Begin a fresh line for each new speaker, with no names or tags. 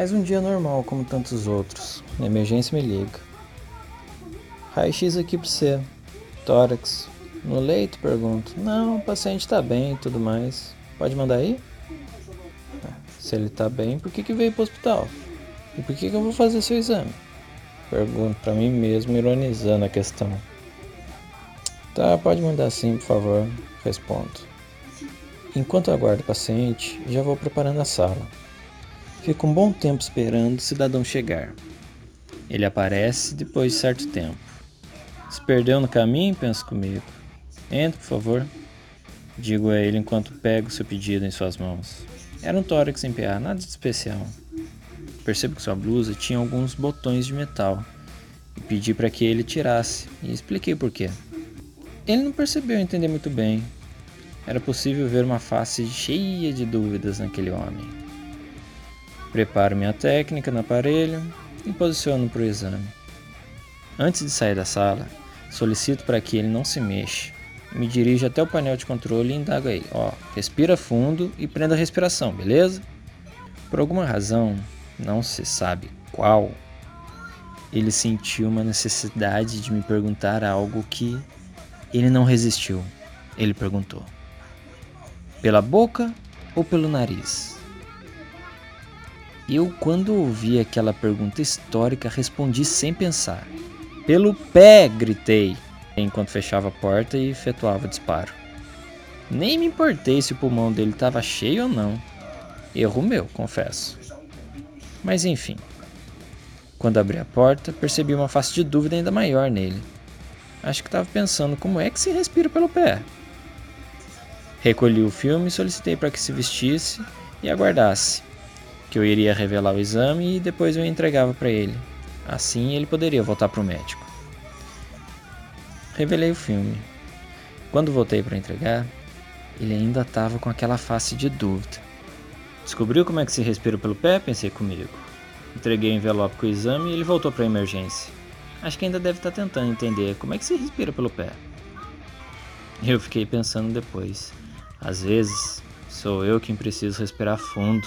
Mais um dia normal, como tantos outros. Na emergência me liga. Raio-X aqui pra você. Tórax. No leito? Pergunto. Não, o paciente tá bem e tudo mais. Pode mandar aí? Ah, se ele tá bem, por que, que veio pro hospital? E por que, que eu vou fazer seu exame? Pergunto para mim mesmo, ironizando a questão. Tá, pode mandar sim, por favor. Respondo. Enquanto aguardo o paciente, já vou preparando a sala. Fico um bom tempo esperando o cidadão chegar. Ele aparece depois de certo tempo. Se perdeu no caminho, penso comigo. Entre, por favor. Digo a ele enquanto pego seu pedido em suas mãos. Era um tórax em PA, nada de especial. Percebo que sua blusa tinha alguns botões de metal e pedi para que ele tirasse e expliquei por quê. Ele não percebeu entender muito bem. Era possível ver uma face cheia de dúvidas naquele homem. Preparo minha técnica no aparelho e posiciono para o exame. Antes de sair da sala, solicito para que ele não se mexa. Me dirijo até o painel de controle e indago aí, ó, respira fundo e prenda a respiração, beleza? Por alguma razão, não se sabe qual, ele sentiu uma necessidade de me perguntar algo que ele não resistiu. Ele perguntou: pela boca ou pelo nariz? Eu, quando ouvi aquela pergunta histórica, respondi sem pensar. Pelo pé! gritei, enquanto fechava a porta e efetuava o disparo. Nem me importei se o pulmão dele estava cheio ou não. Erro meu, confesso. Mas enfim. Quando abri a porta, percebi uma face de dúvida ainda maior nele. Acho que estava pensando como é que se respira pelo pé. Recolhi o filme solicitei para que se vestisse e aguardasse, que eu iria revelar o exame e depois eu entregava para ele. Assim ele poderia voltar para o médico. Revelei o filme. Quando voltei para entregar, ele ainda estava com aquela face de dúvida. Descobriu como é que se respira pelo pé? Pensei comigo. Entreguei o envelope com o exame e ele voltou para a emergência. Acho que ainda deve estar tá tentando entender como é que se respira pelo pé. Eu fiquei pensando depois. Às vezes, sou eu quem preciso respirar fundo